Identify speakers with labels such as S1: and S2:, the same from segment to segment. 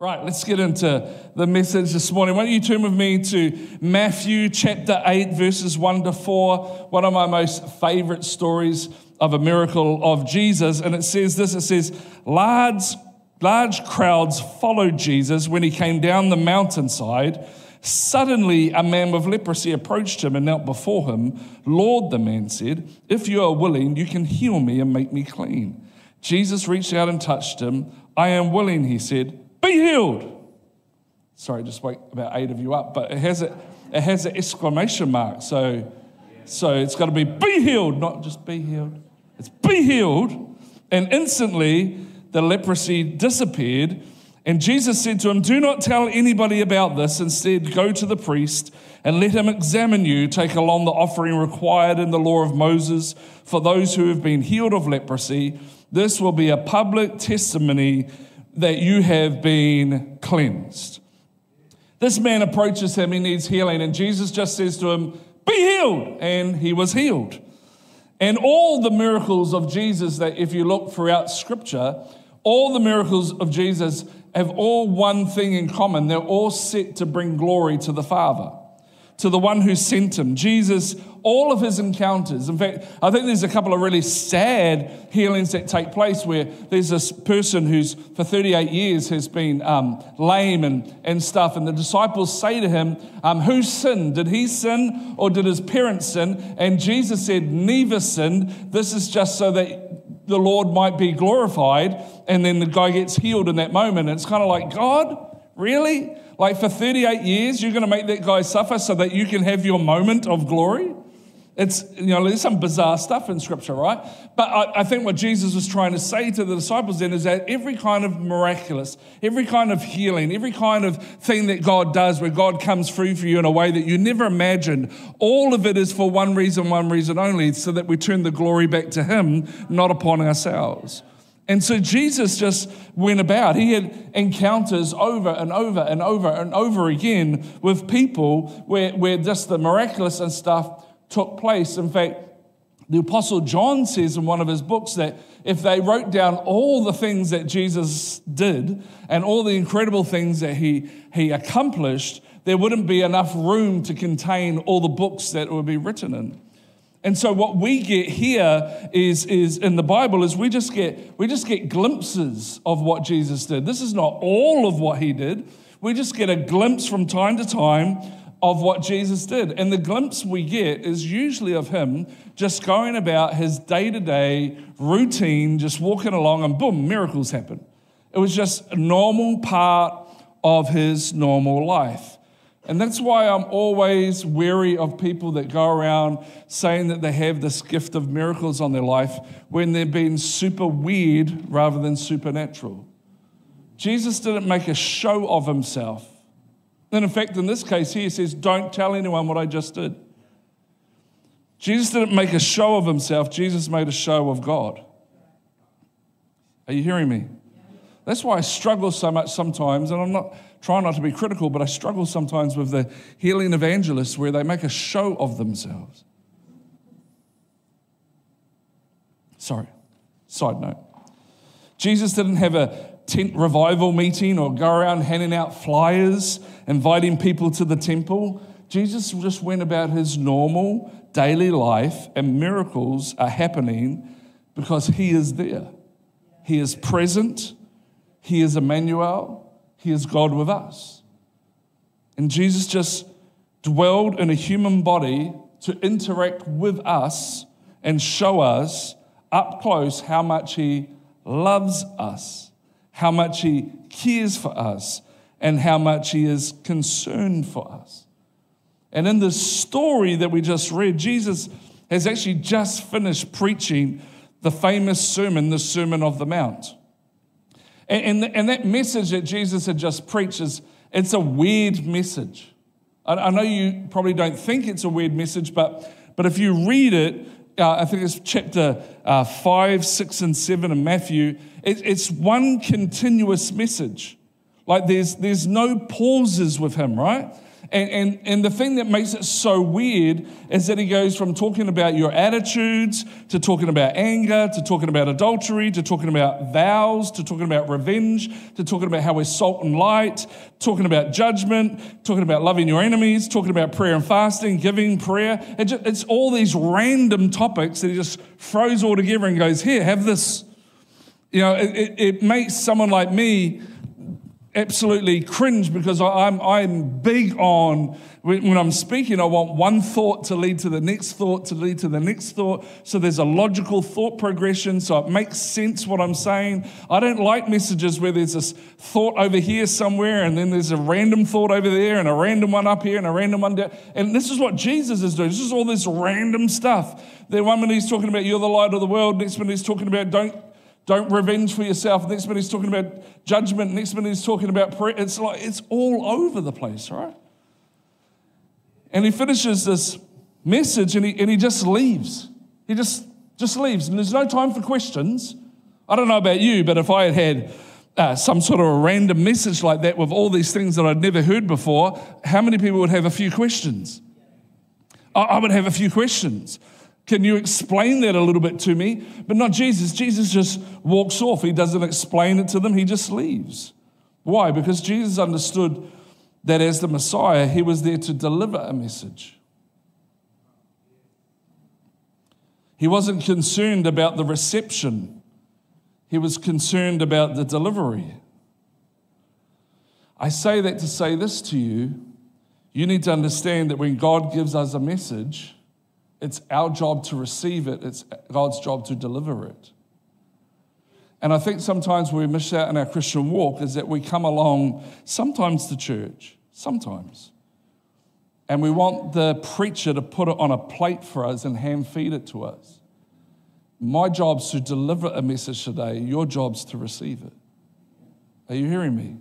S1: Right, let's get into the message this morning. Why don't you turn with me to Matthew chapter 8, verses 1 to 4, one of my most favorite stories of a miracle of Jesus. And it says this it says, large, large crowds followed Jesus when he came down the mountainside. Suddenly, a man with leprosy approached him and knelt before him. Lord, the man said, If you are willing, you can heal me and make me clean. Jesus reached out and touched him. I am willing, he said be healed. Sorry, just wake about eight of you up, but it has, a, it has an exclamation mark. So, so it's got to be be healed, not just be healed. It's be healed. And instantly the leprosy disappeared. And Jesus said to him, Do not tell anybody about this. Instead, go to the priest and let him examine you. Take along the offering required in the law of Moses for those who have been healed of leprosy. This will be a public testimony that you have been cleansed. This man approaches him, he needs healing, and Jesus just says to him, Be healed! And he was healed. And all the miracles of Jesus, that if you look throughout Scripture, all the miracles of Jesus have all one thing in common they're all set to bring glory to the Father to the one who sent him. Jesus, all of his encounters, in fact, I think there's a couple of really sad healings that take place where there's this person who's for 38 years has been um, lame and, and stuff, and the disciples say to him, um, Who sinned? Did he sin or did his parents sin? And Jesus said, Neither sinned. This is just so that the Lord might be glorified. And then the guy gets healed in that moment. It's kind of like, God, Really? Like for 38 years, you're going to make that guy suffer so that you can have your moment of glory? It's, you know, there's some bizarre stuff in scripture, right? But I, I, think what Jesus was trying to say to the disciples then is that every kind of miraculous, every kind of healing, every kind of thing that God does where God comes through for you in a way that you never imagined, all of it is for one reason, one reason only, so that we turn the glory back to Him, not upon ourselves. And so Jesus just went about. He had encounters over and over and over and over again with people where, where just the miraculous and stuff took place. In fact, the Apostle John says in one of his books that if they wrote down all the things that Jesus did and all the incredible things that he, he accomplished, there wouldn't be enough room to contain all the books that would be written in. And so what we get here is, is in the Bible is we just get we just get glimpses of what Jesus did. This is not all of what he did. We just get a glimpse from time to time of what Jesus did. And the glimpse we get is usually of him just going about his day-to-day routine, just walking along and boom, miracles happen. It was just a normal part of his normal life. And that's why I'm always wary of people that go around saying that they have this gift of miracles on their life when they're being super weird rather than supernatural. Jesus didn't make a show of himself. And in fact, in this case here, he says, Don't tell anyone what I just did. Jesus didn't make a show of himself, Jesus made a show of God. Are you hearing me? That's why I struggle so much sometimes, and I'm not trying not to be critical, but I struggle sometimes with the healing evangelists where they make a show of themselves. Sorry, side note. Jesus didn't have a tent revival meeting or go around handing out flyers, inviting people to the temple. Jesus just went about his normal daily life, and miracles are happening because he is there. He is present he is Emmanuel, He is God with us. And Jesus just dwelled in a human body to interact with us and show us up close how much He loves us, how much He cares for us, and how much He is concerned for us. And in the story that we just read, Jesus has actually just finished preaching the famous sermon, the Sermon of the Mount. And, and, and that message that Jesus had just preached is it's a weird message. I, I know you probably don't think it's a weird message, but, but if you read it, uh, I think it's chapter uh, 5, 6, and 7 of Matthew, it, it's one continuous message. Like there's, there's no pauses with him, right? And, and, and the thing that makes it so weird is that he goes from talking about your attitudes to talking about anger to talking about adultery to talking about vows to talking about revenge to talking about how we're salt and light, talking about judgment, talking about loving your enemies, talking about prayer and fasting, giving, prayer. It just, it's all these random topics that he just throws all together and goes, Here, have this. You know, it, it, it makes someone like me absolutely cringe because I'm, I'm big on when I'm speaking, I want one thought to lead to the next thought, to lead to the next thought. So there's a logical thought progression, so it makes sense what I'm saying. I don't like messages where there's this thought over here somewhere, and then there's a random thought over there, and a random one up here, and a random one down. And this is what Jesus is doing. This is all this random stuff. Then one minute he's talking about you're the light of the world, next minute he's talking about don't don't revenge for yourself. Next minute he's talking about judgment. Next minute he's talking about prayer. It's like it's all over the place, right? And he finishes this message and he, and he just leaves. He just, just leaves. And there's no time for questions. I don't know about you, but if I had had uh, some sort of a random message like that with all these things that I'd never heard before, how many people would have a few questions? I, I would have a few questions. Can you explain that a little bit to me? But not Jesus. Jesus just walks off. He doesn't explain it to them, he just leaves. Why? Because Jesus understood that as the Messiah, he was there to deliver a message. He wasn't concerned about the reception, he was concerned about the delivery. I say that to say this to you you need to understand that when God gives us a message, it's our job to receive it, it's God's job to deliver it. And I think sometimes we miss out in our Christian walk is that we come along sometimes to church, sometimes. And we want the preacher to put it on a plate for us and hand feed it to us. My job's to deliver a message today, your job's to receive it. Are you hearing me?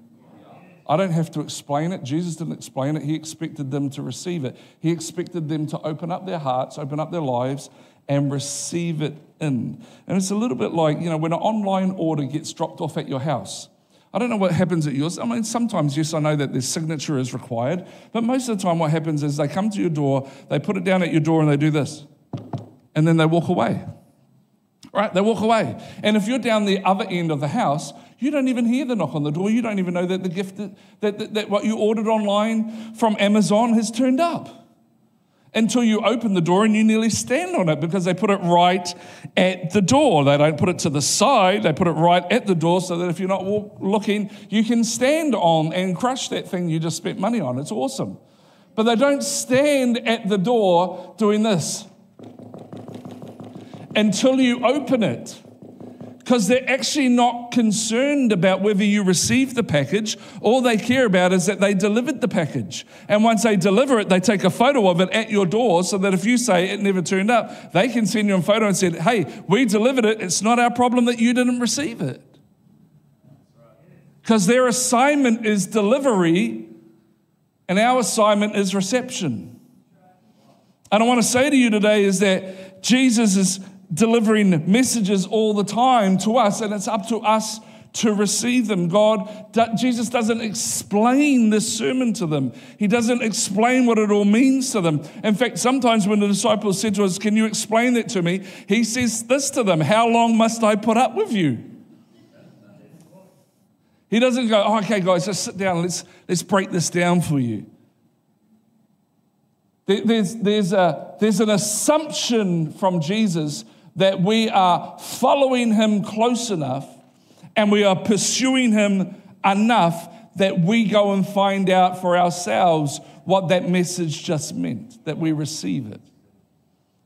S1: I don't have to explain it. Jesus didn't explain it. He expected them to receive it. He expected them to open up their hearts, open up their lives, and receive it in. And it's a little bit like, you know, when an online order gets dropped off at your house. I don't know what happens at yours. I mean, sometimes, yes, I know that their signature is required, but most of the time, what happens is they come to your door, they put it down at your door, and they do this, and then they walk away. Right? They walk away. And if you're down the other end of the house, you don't even hear the knock on the door. You don't even know that the gift, that, that, that what you ordered online from Amazon has turned up until you open the door and you nearly stand on it because they put it right at the door. They don't put it to the side, they put it right at the door so that if you're not walk, looking, you can stand on and crush that thing you just spent money on. It's awesome. But they don't stand at the door doing this until you open it because they're actually not concerned about whether you receive the package. All they care about is that they delivered the package. And once they deliver it, they take a photo of it at your door so that if you say it never turned up, they can send you a photo and say, hey, we delivered it. It's not our problem that you didn't receive it. Because their assignment is delivery and our assignment is reception. And I want to say to you today is that Jesus is delivering messages all the time to us, and it's up to us to receive them. God, Jesus doesn't explain this sermon to them. He doesn't explain what it all means to them. In fact, sometimes when the disciples said to us, Can you explain that to me? He says this to them How long must I put up with you? He doesn't go, oh, okay, guys, just sit down. Let's, let's break this down for you. there's, there's, a, there's an assumption from Jesus that we are following him close enough and we are pursuing him enough that we go and find out for ourselves what that message just meant, that we receive it.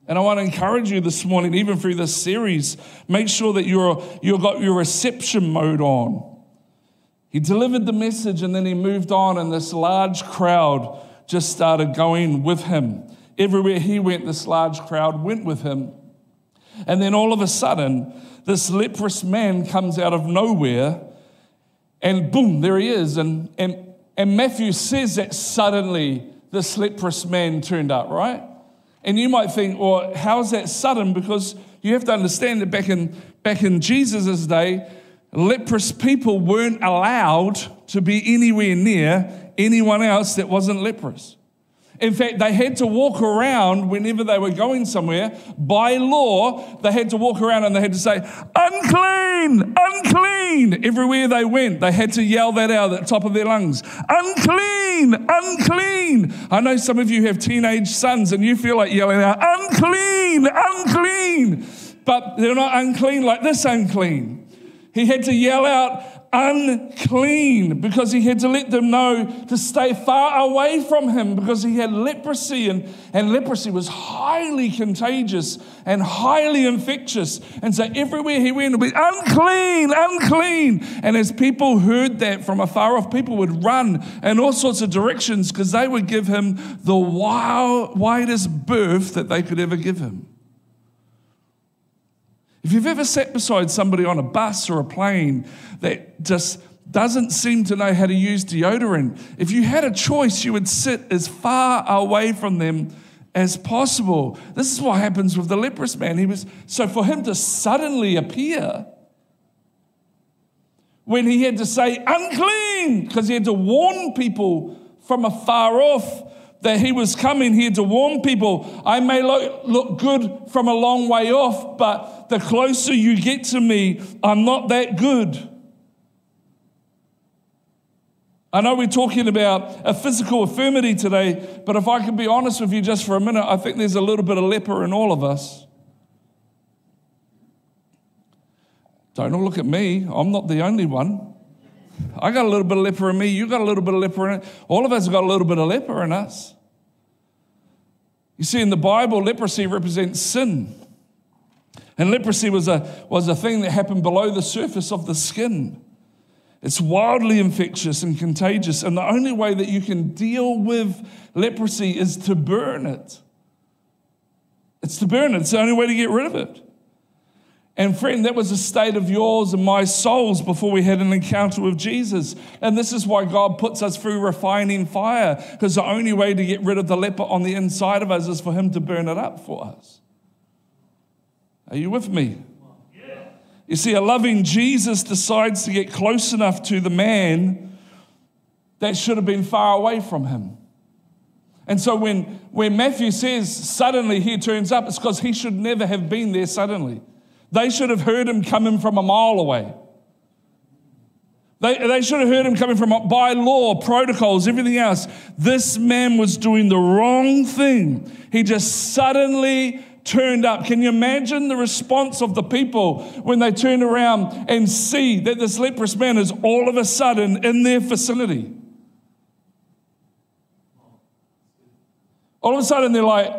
S1: And I want to encourage you this morning, even through this series, make sure that you're, you've got your reception mode on. He delivered the message and then he moved on, and this large crowd just started going with him. Everywhere he went, this large crowd went with him. And then all of a sudden, this leprous man comes out of nowhere, and boom, there he is. And, and, and Matthew says that suddenly this leprous man turned up, right? And you might think, well, how is that sudden? Because you have to understand that back in, back in Jesus' day, leprous people weren't allowed to be anywhere near anyone else that wasn't leprous. In fact, they had to walk around whenever they were going somewhere. By law, they had to walk around and they had to say, unclean, unclean. Everywhere they went, they had to yell that out at the top of their lungs unclean, unclean. I know some of you have teenage sons and you feel like yelling out, unclean, unclean. But they're not unclean like this unclean. He had to yell out, unclean because he had to let them know to stay far away from him because he had leprosy and, and leprosy was highly contagious and highly infectious. And so everywhere he went, it would be unclean, unclean. And as people heard that from afar off, people would run in all sorts of directions because they would give him the wild, widest berth that they could ever give him. If you've ever sat beside somebody on a bus or a plane that just doesn't seem to know how to use deodorant, if you had a choice, you would sit as far away from them as possible. This is what happens with the leprous man. He was so for him to suddenly appear when he had to say unclean because he had to warn people from afar off that he was coming here to warn people. I may look good from a long way off, but the closer you get to me, I'm not that good. I know we're talking about a physical infirmity today, but if I can be honest with you just for a minute, I think there's a little bit of leper in all of us. Don't all look at me, I'm not the only one. I got a little bit of leprosy in me. You got a little bit of leprosy in it. All of us have got a little bit of leprosy in us. You see, in the Bible, leprosy represents sin. And leprosy was a, was a thing that happened below the surface of the skin. It's wildly infectious and contagious. And the only way that you can deal with leprosy is to burn it. It's to burn it, it's the only way to get rid of it. And friend, that was a state of yours and my souls before we had an encounter with Jesus. And this is why God puts us through refining fire, because the only way to get rid of the leper on the inside of us is for Him to burn it up for us. Are you with me? You see, a loving Jesus decides to get close enough to the man that should have been far away from him. And so when, when Matthew says suddenly he turns up, it's because he should never have been there suddenly. They should have heard him coming from a mile away. They, they should have heard him coming from by law, protocols, everything else. This man was doing the wrong thing. He just suddenly turned up. Can you imagine the response of the people when they turn around and see that this leprous man is all of a sudden in their facility? All of a sudden, they're like,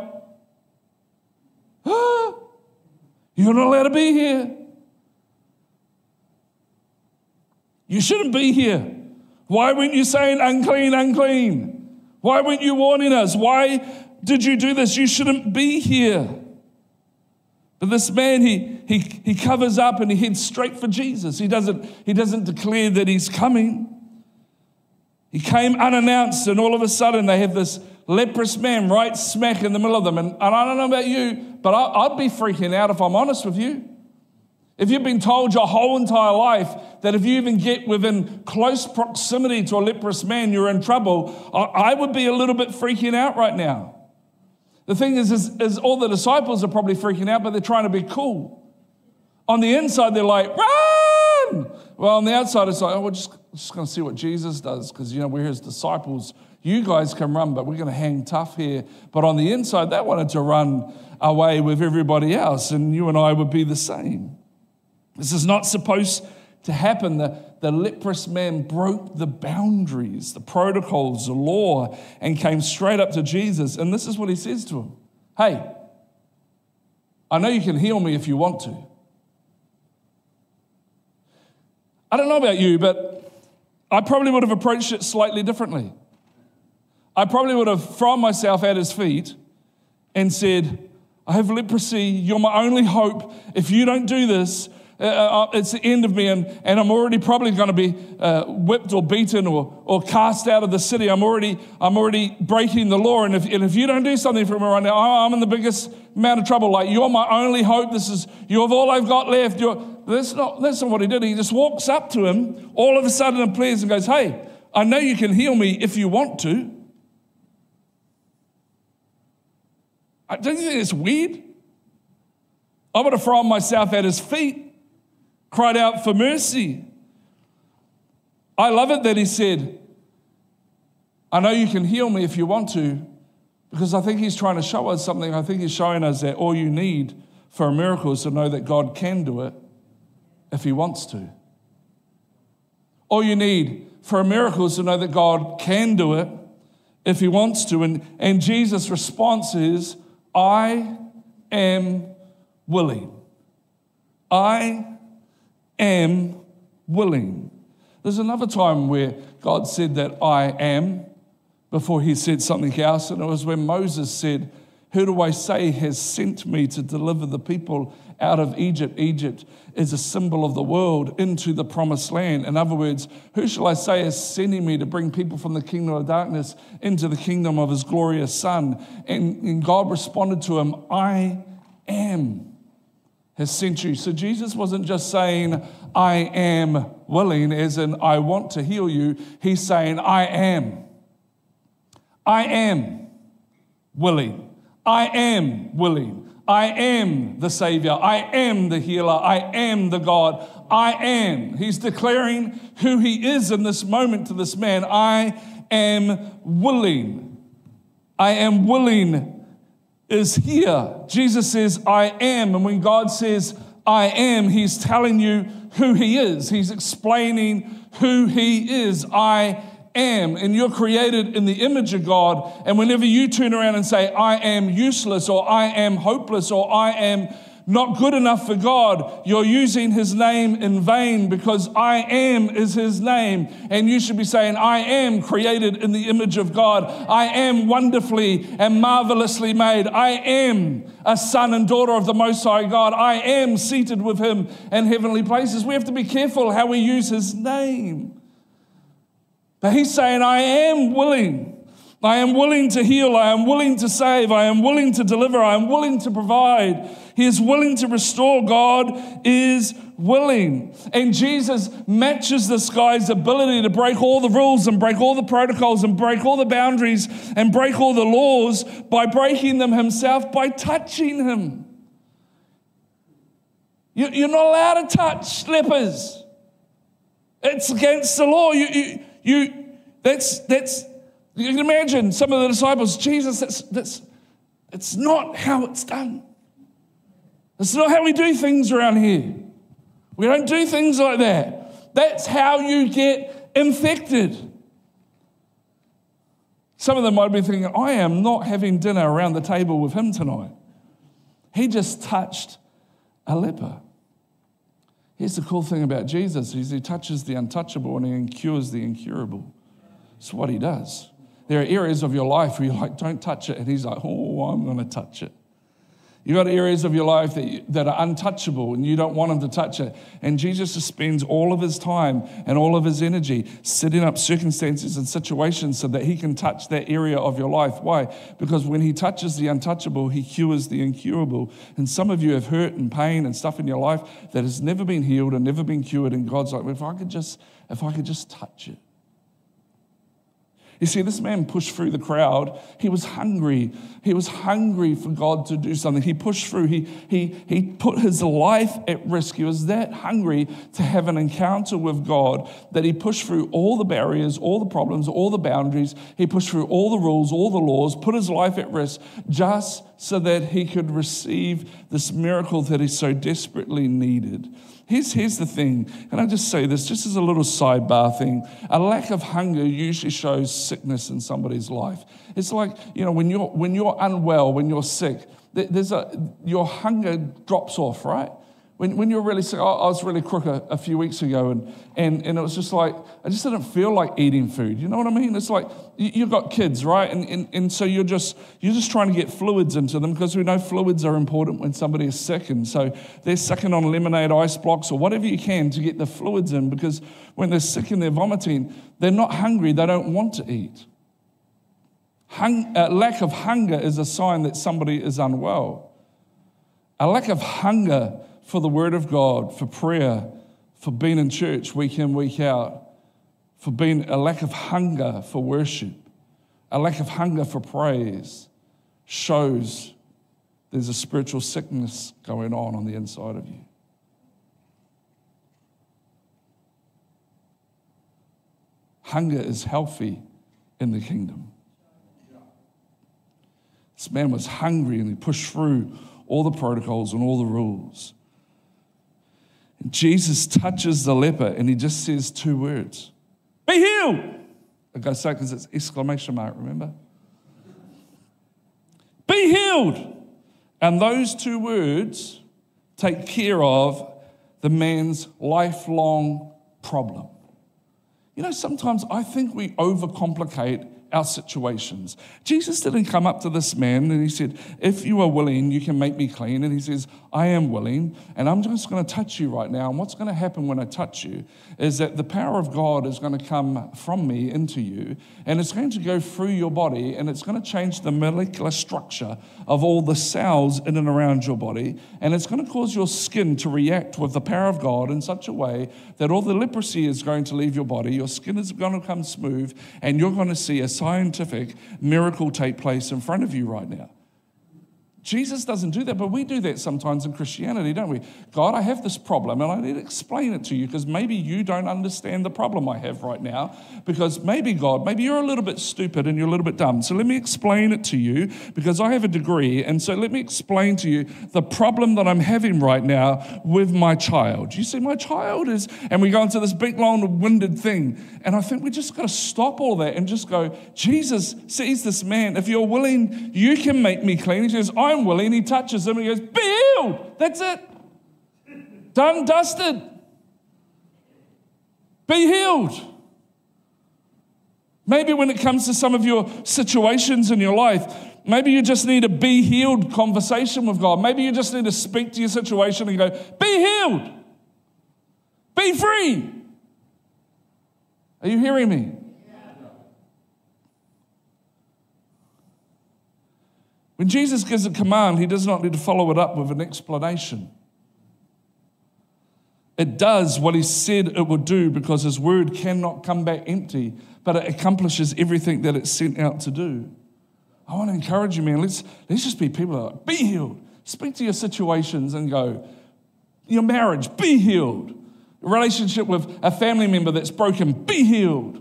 S1: "Huh." Ah, you're not allowed to be here. You shouldn't be here. Why weren't you saying unclean, unclean? Why weren't you warning us? Why did you do this? You shouldn't be here. But this man, he, he, he covers up and he heads straight for Jesus. He doesn't, he doesn't declare that he's coming. He came unannounced, and all of a sudden they have this leprous man right smack in the middle of them. And, and I don't know about you, but I, I'd be freaking out if I'm honest with you. If you've been told your whole entire life that if you even get within close proximity to a leprous man, you're in trouble, I, I would be a little bit freaking out right now. The thing is, is, is, all the disciples are probably freaking out, but they're trying to be cool. On the inside, they're like, run! Well, on the outside, it's like, oh, we're just, just going to see what Jesus does because, you know, we're his disciples. You guys can run, but we're going to hang tough here. But on the inside, they wanted to run away with everybody else, and you and I would be the same. This is not supposed to happen. The, the leprous man broke the boundaries, the protocols, the law, and came straight up to Jesus. And this is what he says to him Hey, I know you can heal me if you want to. I don't know about you, but I probably would have approached it slightly differently. I probably would have thrown myself at his feet and said, I have leprosy. You're my only hope. If you don't do this, uh, uh, uh it's the end of me, and, and I'm already probably going to be uh, whipped or beaten or, or cast out of the city. I'm already, I'm already breaking the law. And if, and if you don't do something for me right now, I'm in the biggest amount of trouble. Like, you're my only hope. This is, you have all I've got left. You're, that's, not, that's not what he did. He just walks up to him all of a sudden and pleads and goes, Hey, I know you can heal me if you want to. Doesn't he think it's weird? I would have thrown myself at his feet, cried out for mercy. I love it that he said, I know you can heal me if you want to, because I think he's trying to show us something. I think he's showing us that all you need for a miracle is to know that God can do it if he wants to. All you need for a miracle is to know that God can do it if he wants to. And, and Jesus' response is I am willing. I am willing. There's another time where God said that I am before he said something else, and it was when Moses said, who do I say has sent me to deliver the people out of Egypt? Egypt is a symbol of the world into the promised land. In other words, who shall I say is sending me to bring people from the kingdom of darkness into the kingdom of his glorious Son? And, and God responded to him, I am has sent you. So Jesus wasn't just saying, I am willing, as in, I want to heal you. He's saying, I am. I am willing. I am willing. I am the Savior. I am the healer. I am the God. I am. He's declaring who He is in this moment to this man. I am willing. I am willing is here. Jesus says, I am. And when God says, I am, He's telling you who He is. He's explaining who He is. I am, and you're created in the image of God. And whenever you turn around and say, I am useless, or I am hopeless, or I am not good enough for God, you're using his name in vain because I am is his name. And you should be saying, I am created in the image of God. I am wonderfully and marvelously made. I am a son and daughter of the Most High God. I am seated with him in heavenly places. We have to be careful how we use his name. But he's saying, I am willing. I am willing to heal. I am willing to save. I am willing to deliver. I am willing to provide. He is willing to restore. God is willing. And Jesus matches this guy's ability to break all the rules and break all the protocols and break all the boundaries and break all the laws by breaking them himself by touching him. You're not allowed to touch lepers, it's against the law. You, you, you, that's, that's, you can imagine some of the disciples, Jesus, that's, that's, it's not how it's done. It's not how we do things around here. We don't do things like that. That's how you get infected. Some of them might be thinking, I am not having dinner around the table with him tonight. He just touched a leper. Here's the cool thing about Jesus is he touches the untouchable and he cures the incurable. It's what he does. There are areas of your life where you're like, don't touch it. And he's like, oh, I'm going to touch it. You've got areas of your life that, you, that are untouchable and you don't want him to touch it. And Jesus just spends all of his time and all of his energy setting up circumstances and situations so that he can touch that area of your life. Why? Because when he touches the untouchable, he cures the incurable. And some of you have hurt and pain and stuff in your life that has never been healed and never been cured. And God's like, if I could just, if I could just touch it. You see, this man pushed through the crowd. He was hungry. He was hungry for God to do something. He pushed through. He, he, he put his life at risk. He was that hungry to have an encounter with God that he pushed through all the barriers, all the problems, all the boundaries. He pushed through all the rules, all the laws, put his life at risk just so that he could receive this miracle that he so desperately needed. Here's, here's the thing, and I just say this just as a little sidebar thing a lack of hunger usually shows sickness in somebody's life. It's like, you know, when you're, when you're unwell, when you're sick, there's a, your hunger drops off, right? When, when you're really sick, I, I was really crook a, a, few weeks ago, and, and, and it was just like, I just didn't feel like eating food. You know what I mean? It's like, you, have got kids, right? And, and, and so you're just, you're just trying to get fluids into them because we know fluids are important when somebody is sick. And so they're sucking on lemonade ice blocks or whatever you can to get the fluids in because when they're sick and they're vomiting, they're not hungry, they don't want to eat. Hung, uh, lack of hunger is a sign that somebody is unwell. A lack of hunger for the Word of God, for prayer, for being in church week in, week out, for being a lack of hunger for worship, a lack of hunger for praise, shows there's a spiritual sickness going on on the inside of you. Hunger is healthy in the kingdom. This man was hungry and he pushed through all the protocols and all the rules. Jesus touches the leper and he just says two words Be healed! I go, so because it's exclamation mark, remember? Be healed! And those two words take care of the man's lifelong problem. You know, sometimes I think we overcomplicate our situations. Jesus didn't come up to this man and he said, If you are willing, you can make me clean. And he says, I am willing, and I'm just going to touch you right now. And what's going to happen when I touch you is that the power of God is going to come from me into you, and it's going to go through your body, and it's going to change the molecular structure of all the cells in and around your body, and it's going to cause your skin to react with the power of God in such a way that all the leprosy is going to leave your body, your skin is going to come smooth, and you're going to see a scientific miracle take place in front of you right now. Jesus doesn't do that, but we do that sometimes in Christianity, don't we? God, I have this problem and I need to explain it to you because maybe you don't understand the problem I have right now. Because maybe, God, maybe you're a little bit stupid and you're a little bit dumb. So let me explain it to you because I have a degree. And so let me explain to you the problem that I'm having right now with my child. You see, my child is, and we go into this big, long winded thing. And I think we just got to stop all that and just go, Jesus sees this man. If you're willing, you can make me clean. He says, I unwilling, and he touches him and he goes, Be healed! That's it. Done, dusted. Be healed. Maybe when it comes to some of your situations in your life, maybe you just need a be healed conversation with God. Maybe you just need to speak to your situation and go, Be healed. Be free. Are you hearing me? When Jesus gives a command, he does not need to follow it up with an explanation. It does what he said it would do because his word cannot come back empty, but it accomplishes everything that it's sent out to do. I want to encourage you, man. Let's, let's just be people that like, be healed. Speak to your situations and go, your marriage, be healed. relationship with a family member that's broken, be healed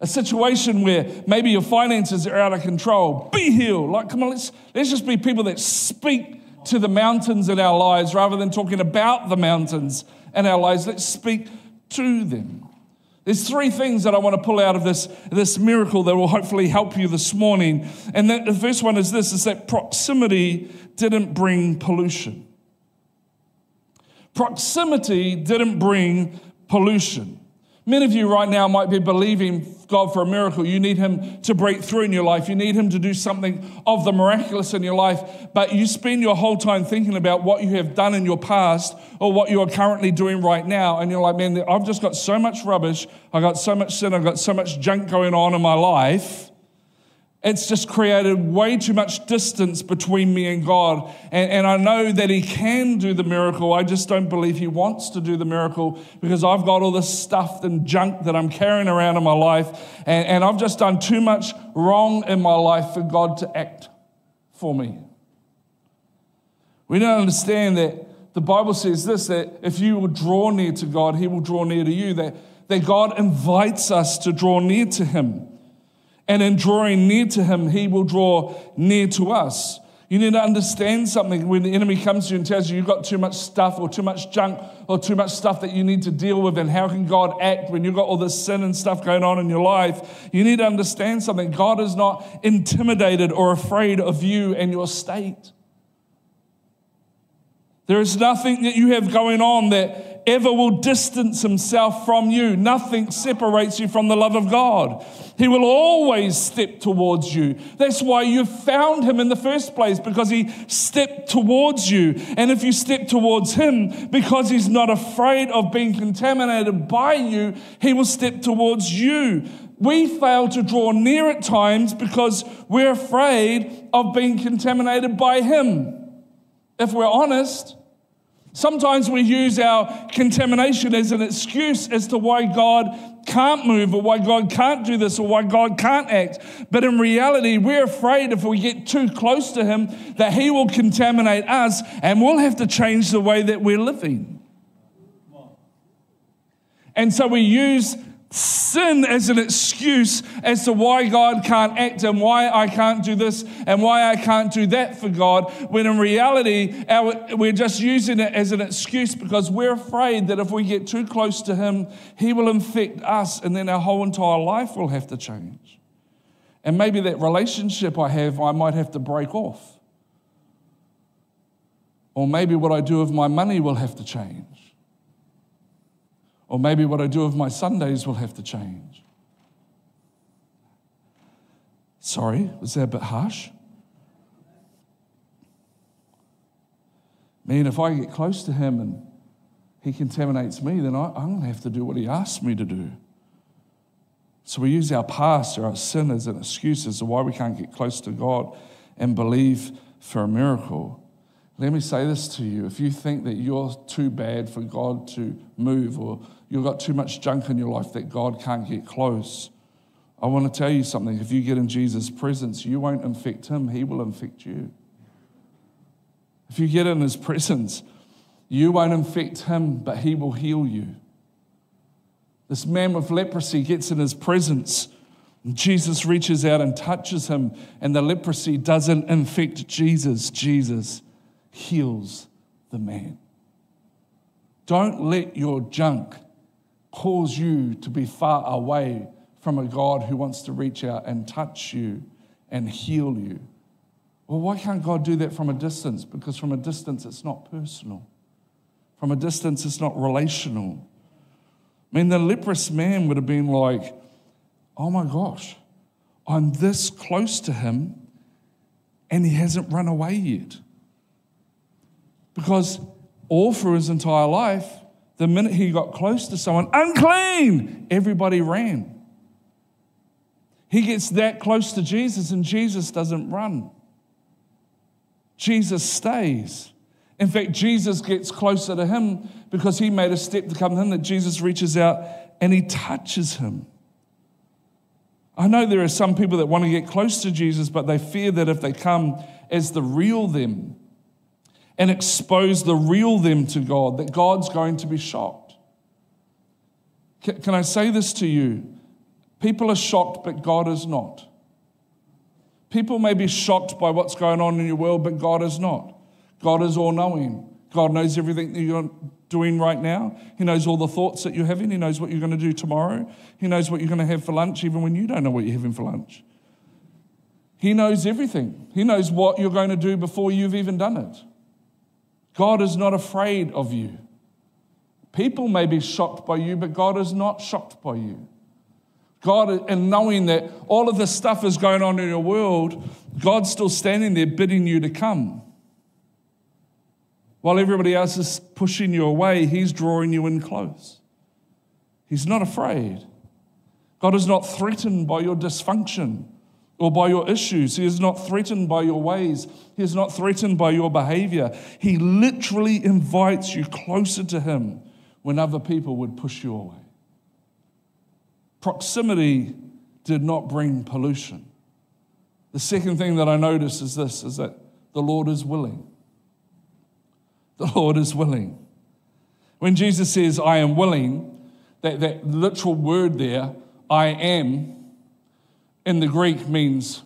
S1: a situation where maybe your finances are out of control, be healed. Like, come on, let's, let's just be people that speak to the mountains in our lives rather than talking about the mountains in our lives. Let's speak to them. There's three things that I want to pull out of this, this miracle that will hopefully help you this morning. And that, the first one is this is that proximity didn't bring pollution. Proximity didn't bring pollution. Many of you right now might be believing God for a miracle. You need Him to break through in your life. You need Him to do something of the miraculous in your life. But you spend your whole time thinking about what you have done in your past or what you are currently doing right now. And you're like, man, I've just got so much rubbish. I've got so much sin. I've got so much junk going on in my life. It's just created way too much distance between me and God. And, and I know that He can do the miracle. I just don't believe He wants to do the miracle because I've got all this stuff and junk that I'm carrying around in my life. And, and I've just done too much wrong in my life for God to act for me. We don't understand that the Bible says this that if you will draw near to God, He will draw near to you. That, that God invites us to draw near to Him and in drawing near to him, he will draw near to us. You need to understand something when the enemy comes to you and tells you you've got too much stuff or too much junk or too much stuff that you need to deal with, and how can God act when you've got all this sin and stuff going on in your life? You need to understand something. God is not intimidated or afraid of you and your state. There is nothing that you have going on that ever will distance himself from you. Nothing separates you from the love of God. He will always step towards you. That's why you found him in the first place, because he stepped towards you. And if you step towards him, because he's not afraid of being contaminated by you, he will step towards you. We fail to draw near at times because we're afraid of being contaminated by him. If we're honest, Sometimes we use our contamination as an excuse as to why God can't move or why God can't do this or why God can't act. But in reality, we're afraid if we get too close to Him that He will contaminate us and we'll have to change the way that we're living. And so we use sin as an excuse as to why God can't act and why I can't do this and why I can't do that for God, when in reality, our, we're just using it as an excuse because we're afraid that if we get too close to Him, He will infect us and then our whole entire life will have to change. And maybe that relationship I have, I might have to break off. Or maybe what I do with my money will have to change. Or maybe what I do with my Sundays will have to change. Sorry, was that a bit harsh? Man, if I get close to him and he contaminates me, then I, am going to have to do what he asked me to do. So we use our past or our sin as an excuse as to why we can't get close to God and believe for a miracle. Let me say this to you if you think that you're too bad for God to move or You've got too much junk in your life that God can't get close. I want to tell you something. If you get in Jesus' presence, you won't infect him, he will infect you. If you get in his presence, you won't infect him, but he will heal you. This man with leprosy gets in his presence. Jesus reaches out and touches him, and the leprosy doesn't infect Jesus. Jesus heals the man. Don't let your junk calls you to be far away from a God who wants to reach out and touch you and heal you. Well, why can't God do that from a distance? Because from a distance, it's not personal. From a distance, it's not relational. I mean, the leprous man would have been like, oh my gosh, I'm this close to him and he hasn't run away yet. Because all through his entire life, the minute he got close to someone, unclean, everybody ran. He gets that close to Jesus, and Jesus doesn't run. Jesus stays. In fact, Jesus gets closer to him because he made a step to come to him that Jesus reaches out and he touches him. I know there are some people that want to get close to Jesus, but they fear that if they come as the real them, and expose the real them to God, that God's going to be shocked. Can I say this to you? People are shocked, but God is not. People may be shocked by what's going on in your world, but God is not. God is all knowing. God knows everything that you're doing right now. He knows all the thoughts that you're having. He knows what you're going to do tomorrow. He knows what you're going to have for lunch, even when you don't know what you're having for lunch. He knows everything. He knows what you're going to do before you've even done it. God is not afraid of you. People may be shocked by you, but God is not shocked by you. God, and knowing that all of this stuff is going on in your world, God's still standing there bidding you to come. While everybody else is pushing you away, He's drawing you in close. He's not afraid. God is not threatened by your dysfunction or by your issues. He is not threatened by your ways. He is not threatened by your behavior. He literally invites you closer to Him when other people would push you away. Proximity did not bring pollution. The second thing that I notice is this is that the Lord is willing. The Lord is willing. When Jesus says, I am willing, that, that literal word there, I am, in the Greek means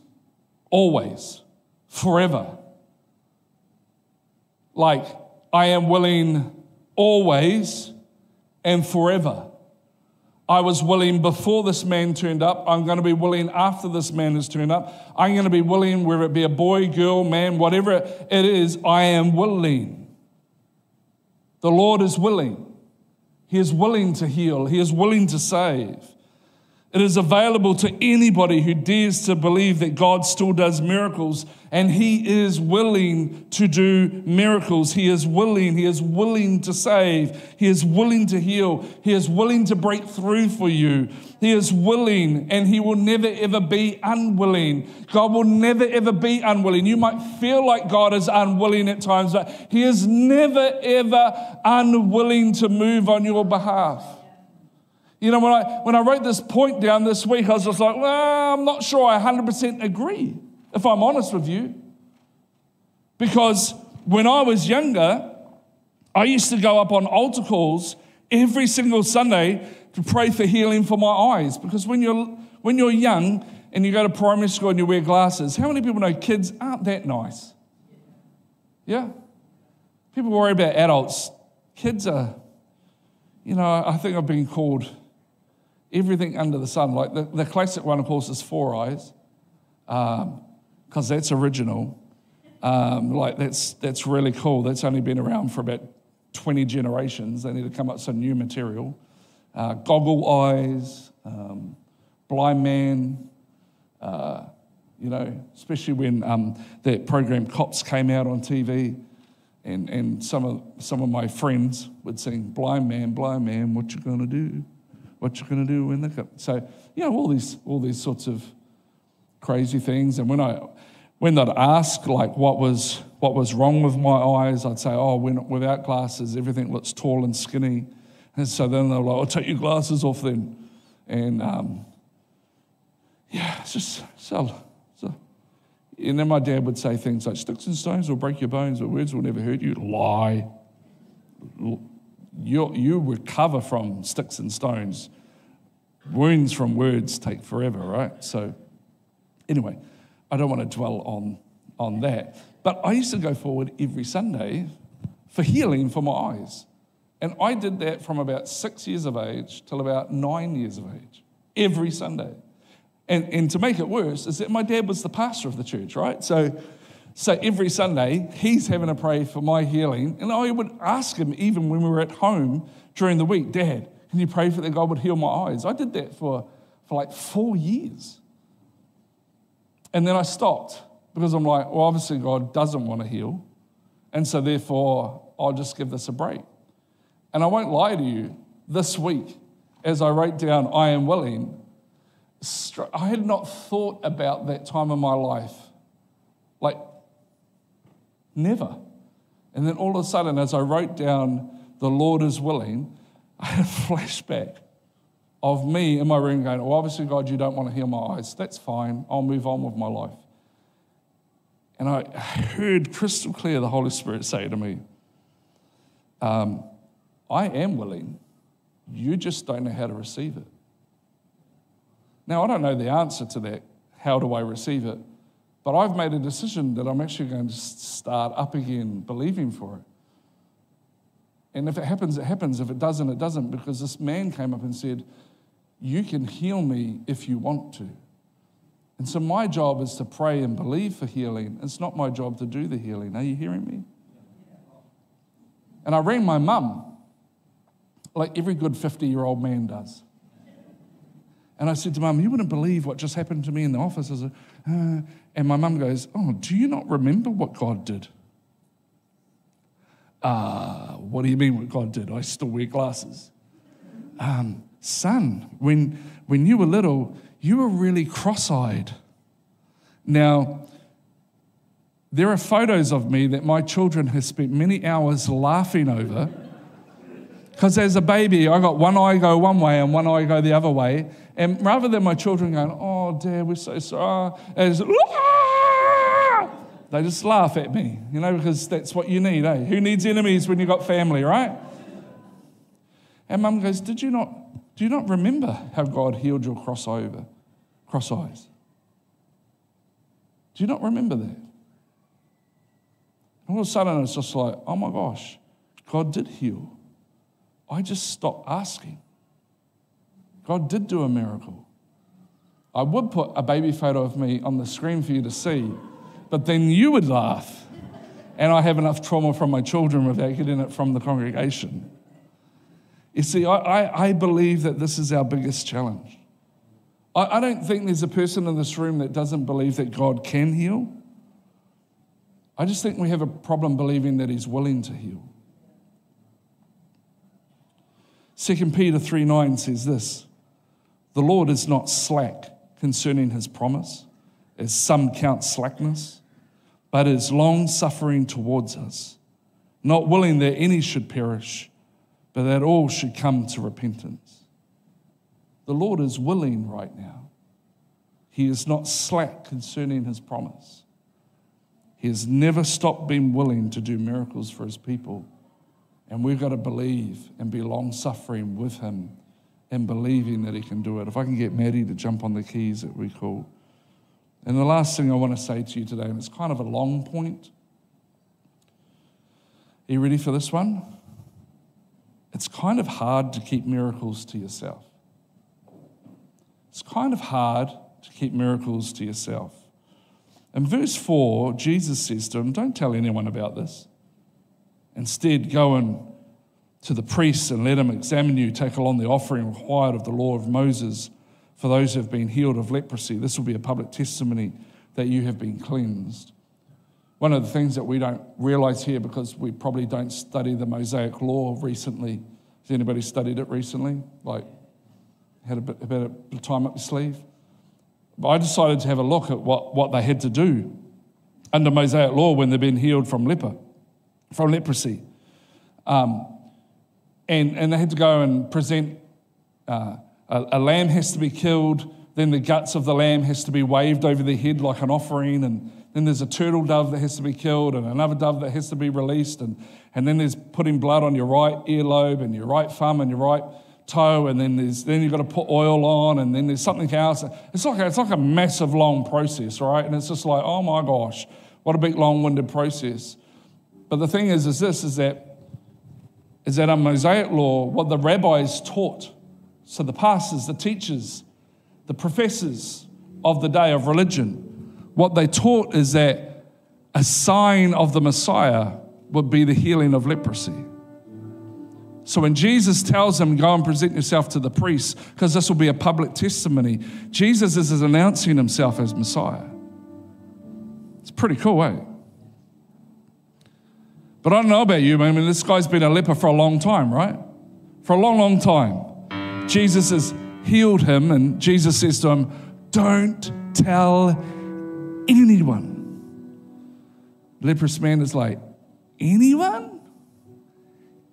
S1: always, forever. Like, I am willing always and forever. I was willing before this man turned up. I'm going to be willing after this man has turned up. I'm going to be willing, whether it be a boy, girl, man, whatever it is, I am willing. The Lord is willing. He is willing to heal, He is willing to save. It is available to anybody who dares to believe that God still does miracles and He is willing to do miracles. He is willing. He is willing to save. He is willing to heal. He is willing to break through for you. He is willing and He will never ever be unwilling. God will never ever be unwilling. You might feel like God is unwilling at times, but He is never ever unwilling to move on your behalf. You know, when I, when I wrote this point down this week, I was just like, well, I'm not sure I 100% agree, if I'm honest with you. Because when I was younger, I used to go up on altar calls every single Sunday to pray for healing for my eyes. Because when you're, when you're young and you go to primary school and you wear glasses, how many people know kids aren't that nice? Yeah? People worry about adults. Kids are, you know, I think I've been called everything under the sun. Like the, the classic one, of course, is Four Eyes, because um, that's original. Um, like that's that's really cool. That's only been around for about 20 generations. They need to come up with some new material. Uh, goggle eyes, um, blind man. Uh, you know, especially when um, that program Cops came out on TV, and, and some of some of my friends would sing "Blind Man, Blind Man, what you gonna do?" what you're going to do in the cup. So, you know, all these, all these sorts of crazy things. And when I, when they'd ask like what was what was wrong with my eyes, I'd say, "Oh, not, without glasses, everything looks tall and skinny." And so then they were like, "I'll oh, take your glasses off then," and um, yeah, it's just so, so. And then my dad would say things like, "Sticks and stones will break your bones, but words will never hurt you." Lie, you, you recover from sticks and stones. Wounds from words take forever, right? So, anyway, I don't want to dwell on, on that. But I used to go forward every Sunday for healing for my eyes. And I did that from about six years of age till about nine years of age, every Sunday. And, and to make it worse, is that my dad was the pastor of the church, right? So so every Sunday, he's having a pray for my healing. And I would ask him, even when we were at home during the week, Dad, can you pray for that God would heal my eyes? I did that for, for like four years. And then I stopped because I'm like, well, obviously God doesn't want to heal. And so therefore, I'll just give this a break. And I won't lie to you, this week, as I wrote down, I am willing, I had not thought about that time in my life Never. And then all of a sudden, as I wrote down, the Lord is willing, I had a flashback of me in my room going, Well, obviously, God, you don't want to heal my eyes. That's fine. I'll move on with my life. And I heard crystal clear the Holy Spirit say to me, um, I am willing. You just don't know how to receive it. Now, I don't know the answer to that. How do I receive it? But I've made a decision that I'm actually going to start up again believing for it. And if it happens, it happens. If it doesn't, it doesn't. Because this man came up and said, You can heal me if you want to. And so my job is to pray and believe for healing. It's not my job to do the healing. Are you hearing me? And I rang my mum, like every good 50 year old man does. And I said to mum, You wouldn't believe what just happened to me in the office. I said, uh, and my mum goes, Oh, do you not remember what God did? Ah, uh, what do you mean what God did? I still wear glasses. Um, son, when, when you were little, you were really cross eyed. Now, there are photos of me that my children have spent many hours laughing over. Because as a baby, I got one eye go one way and one eye go the other way. And rather than my children going, oh, Dad, we're so sorry, they just laugh at me, you know, because that's what you need, eh? Who needs enemies when you've got family, right? And mum goes, Did you not, do you not remember how God healed your crossover, cross eyes? Do you not remember that? all of a sudden, it's just like, oh my gosh, God did heal. I just stopped asking. God did do a miracle. I would put a baby photo of me on the screen for you to see, but then you would laugh. And I have enough trauma from my children without getting it from the congregation. You see, I, I, I believe that this is our biggest challenge. I, I don't think there's a person in this room that doesn't believe that God can heal. I just think we have a problem believing that He's willing to heal. 2 Peter 3 9 says this. The Lord is not slack concerning his promise, as some count slackness, but is long suffering towards us, not willing that any should perish, but that all should come to repentance. The Lord is willing right now. He is not slack concerning his promise. He has never stopped being willing to do miracles for his people. And we've got to believe and be long suffering with him and believing that He can do it. If I can get Maddie to jump on the keys, it would be cool. And the last thing I want to say to you today, and it's kind of a long point. Are you ready for this one? It's kind of hard to keep miracles to yourself. It's kind of hard to keep miracles to yourself. In verse 4, Jesus says to him, Don't tell anyone about this. Instead, go and to the priests and let him examine you. Take along the offering required of the law of Moses for those who have been healed of leprosy. This will be a public testimony that you have been cleansed. One of the things that we don't realize here because we probably don't study the Mosaic law recently. Has anybody studied it recently? Like, had a bit, a bit of time up your sleeve? But I decided to have a look at what, what they had to do under Mosaic law when they've been healed from leper, from leprosy. Um, and, and they had to go and present uh, a, a, lamb has to be killed, then the guts of the lamb has to be waved over their head like an offering, and then there's a turtle dove that has to be killed, and another dove that has to be released, and, and then there's putting blood on your right earlobe and your right thumb and your right toe, and then there's then you've got to put oil on, and then there's something else. It's like a, it's like a massive long process, right? And it's just like, oh my gosh, what a big long-winded process. But the thing is, is this is that is that a Mosaic law, what the rabbis taught, so the pastors, the teachers, the professors of the day of religion, what they taught is that a sign of the Messiah would be the healing of leprosy. So when Jesus tells them, go and present yourself to the priests, because this will be a public testimony, Jesus is announcing himself as Messiah. It's pretty cool, eh? But I don't know about you, man. I mean, this guy's been a leper for a long time, right? For a long, long time. Jesus has healed him, and Jesus says to him, Don't tell anyone. Leprous man is like, Anyone?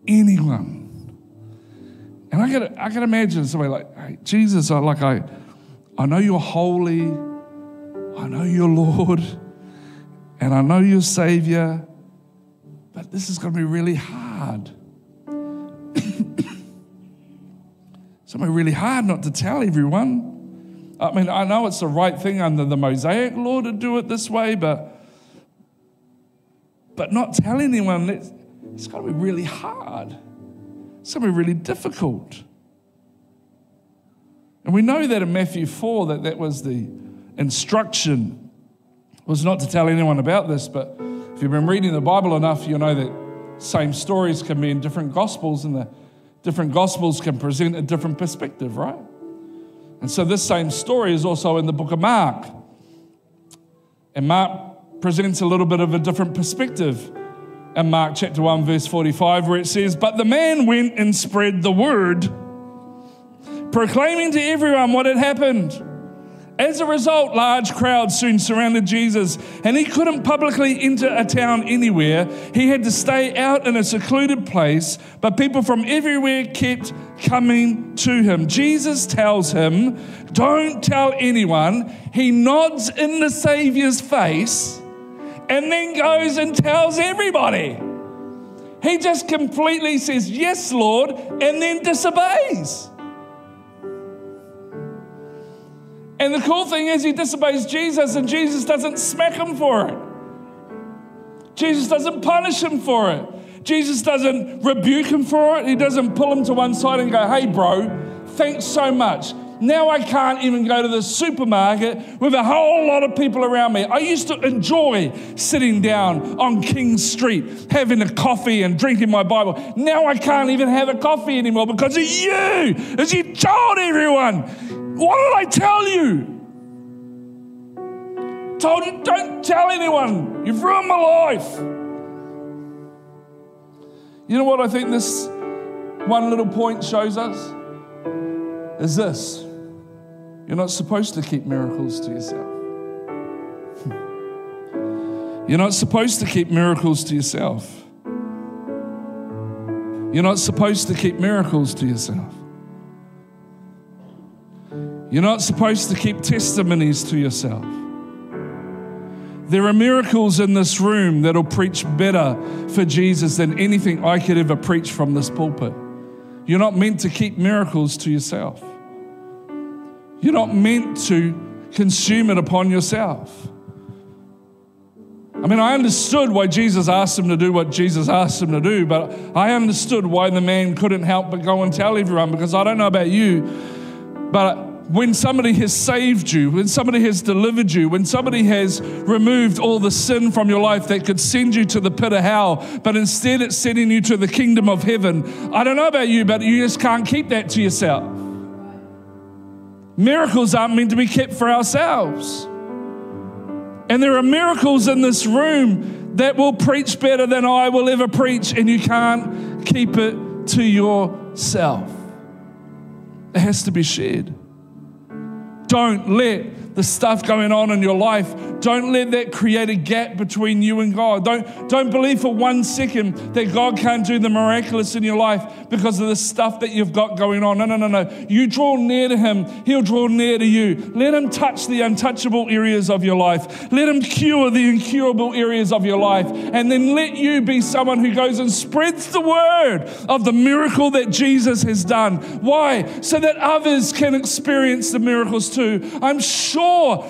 S1: Anyone. And I could, I could imagine somebody like, hey, Jesus, I, like I, I know you're holy, I know you're Lord, and I know you're Savior, but this is going to be really hard. it's going to be really hard not to tell everyone. I mean, I know it's the right thing under the Mosaic law to do it this way, but but not tell anyone, it's, it's going to be really hard. It's going to be really difficult. And we know that in Matthew 4 that that was the instruction was not to tell anyone about this, but if you've been reading the Bible enough, you'll know that same stories can be in different gospels, and the different gospels can present a different perspective, right? And so this same story is also in the book of Mark. And Mark presents a little bit of a different perspective in Mark chapter 1, verse 45, where it says, But the man went and spread the word, proclaiming to everyone what had happened. As a result, large crowds soon surrounded Jesus, and he couldn't publicly enter a town anywhere. He had to stay out in a secluded place, but people from everywhere kept coming to him. Jesus tells him, Don't tell anyone. He nods in the Savior's face and then goes and tells everybody. He just completely says, Yes, Lord, and then disobeys. And the cool thing is, he disobeys Jesus, and Jesus doesn't smack him for it. Jesus doesn't punish him for it. Jesus doesn't rebuke him for it. He doesn't pull him to one side and go, hey, bro, thanks so much. Now I can't even go to the supermarket with a whole lot of people around me. I used to enjoy sitting down on King Street, having a coffee and drinking my Bible. Now I can't even have a coffee anymore because of you, as you told everyone what did I tell you? Told you, don't tell anyone. You've ruined my life. You know what I think this one little point shows us? Is this you're not supposed to keep miracles to yourself. You're not supposed to keep miracles to yourself. You're not supposed to keep miracles to yourself. You're not supposed to keep testimonies to yourself. There are miracles in this room that'll preach better for Jesus than anything I could ever preach from this pulpit. You're not meant to keep miracles to yourself. You're not meant to consume it upon yourself. I mean, I understood why Jesus asked him to do what Jesus asked him to do, but I understood why the man couldn't help but go and tell everyone because I don't know about you, but when somebody has saved you, when somebody has delivered you, when somebody has removed all the sin from your life that could send you to the pit of hell, but instead it's sending you to the kingdom of heaven, I don't know about you, but you just can't keep that to yourself. Miracles aren't meant to be kept for ourselves. And there are miracles in this room that will preach better than I will ever preach, and you can't keep it to yourself. It has to be shared. Don't let the stuff going on in your life, don't let that create a gap between you and God. Don't, don't believe for one second that God can't do the miraculous in your life because of the stuff that you've got going on. No, no, no, no. You draw near to Him, He'll draw near to you. Let Him touch the untouchable areas of your life, let Him cure the incurable areas of your life, and then let you be someone who goes and spreads the word of the miracle that Jesus has done. Why? So that others can experience the miracles too. I'm sure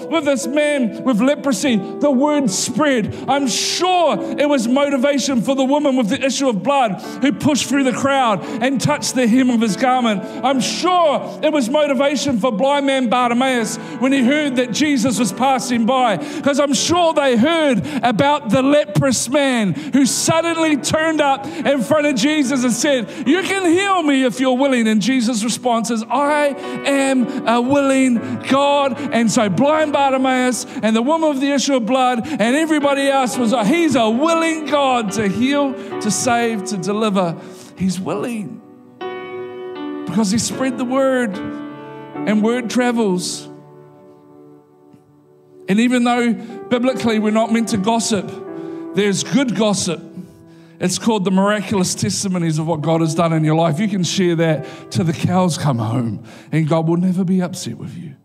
S1: with this man with leprosy, the word spread. I'm sure it was motivation for the woman with the issue of blood who pushed through the crowd and touched the hem of his garment. I'm sure it was motivation for blind man Bartimaeus when he heard that Jesus was passing by, because I'm sure they heard about the leprous man who suddenly turned up in front of Jesus and said, You can heal me if you're willing. And Jesus' response is, I am a willing God. And so so blind Bartimaeus and the woman of the issue of blood and everybody else was, He's a willing God to heal, to save, to deliver. He's willing because He spread the word and word travels. And even though biblically we're not meant to gossip, there's good gossip. It's called the miraculous testimonies of what God has done in your life. You can share that till the cows come home, and God will never be upset with you.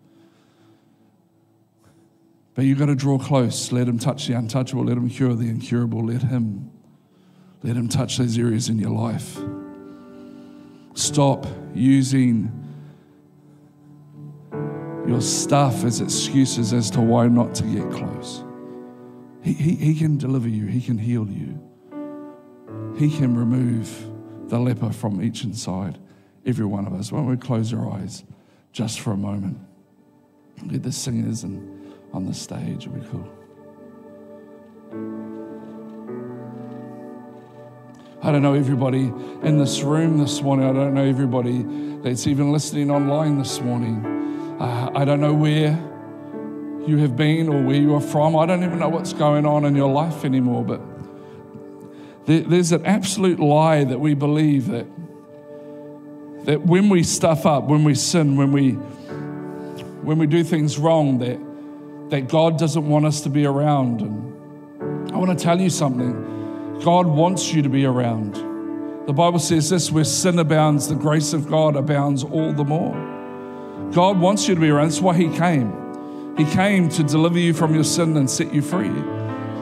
S1: But you've got to draw close. Let Him touch the untouchable. Let Him cure the incurable. Let Him, let Him touch those areas in your life. Stop using your stuff as excuses as to why not to get close. He, he, he can deliver you, He can heal you, He can remove the leper from each inside, every one of us. Why don't we close our eyes just for a moment? Get the singers and on the stage would be cool. I don't know everybody in this room this morning. I don't know everybody that's even listening online this morning. Uh, I don't know where you have been or where you are from. I don't even know what's going on in your life anymore. But there, there's an absolute lie that we believe that, that when we stuff up, when we sin, when we, when we do things wrong, that that God doesn't want us to be around. And I want to tell you something God wants you to be around. The Bible says this where sin abounds, the grace of God abounds all the more. God wants you to be around. That's why He came. He came to deliver you from your sin and set you free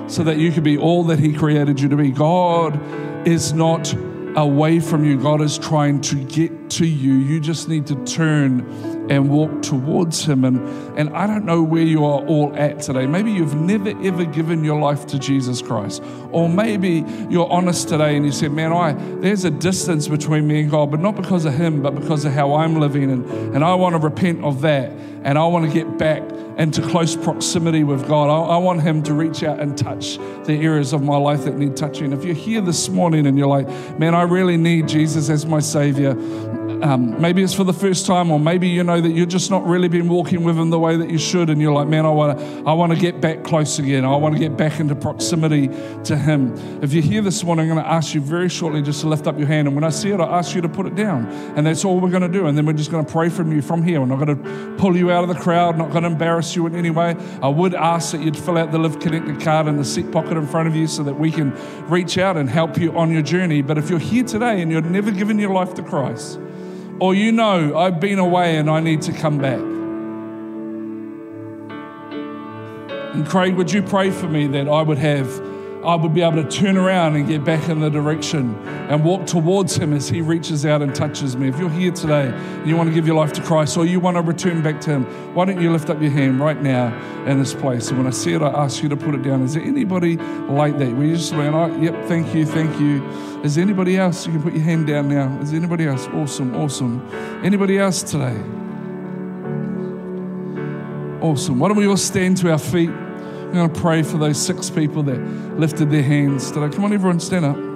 S1: so that you could be all that He created you to be. God is not away from you, God is trying to get to you. You just need to turn and walk towards Him. And, and I don't know where you are all at today. Maybe you've never ever given your life to Jesus Christ. Or maybe you're honest today and you said, Man, I there's a distance between me and God, but not because of Him, but because of how I'm living. And, and I want to repent of that. And I want to get back into close proximity with God. I, I want Him to reach out and touch the areas of my life that need touching. If you're here this morning and you're like, Man, I really need Jesus as my Savior. Um, maybe it's for the first time, or maybe you know that you're just not really been walking with Him the way that you should, and you're like, man, I want to, I want to get back close again. I want to get back into proximity to Him. If you're here this morning, I'm going to ask you very shortly just to lift up your hand, and when I see it, I ask you to put it down, and that's all we're going to do. And then we're just going to pray from you from here. We're not going to pull you out of the crowd, not going to embarrass you in any way. I would ask that you'd fill out the Live Connected card in the seat pocket in front of you, so that we can reach out and help you on your journey. But if you're here today and you're never given your life to Christ, or you know, I've been away and I need to come back. And Craig, would you pray for me that I would have I would be able to turn around and get back in the direction and walk towards Him as He reaches out and touches me. If you're here today and you want to give your life to Christ or you want to return back to Him, why don't you lift up your hand right now in this place? And when I see it, I ask you to put it down. Is there anybody like that? We just went, oh, yep, thank you, thank you. Is there anybody else? You can put your hand down now. Is there anybody else? Awesome, awesome. Anybody else today? Awesome. Why don't we all stand to our feet? I'm going to pray for those six people that lifted their hands today. Come on, everyone, stand up.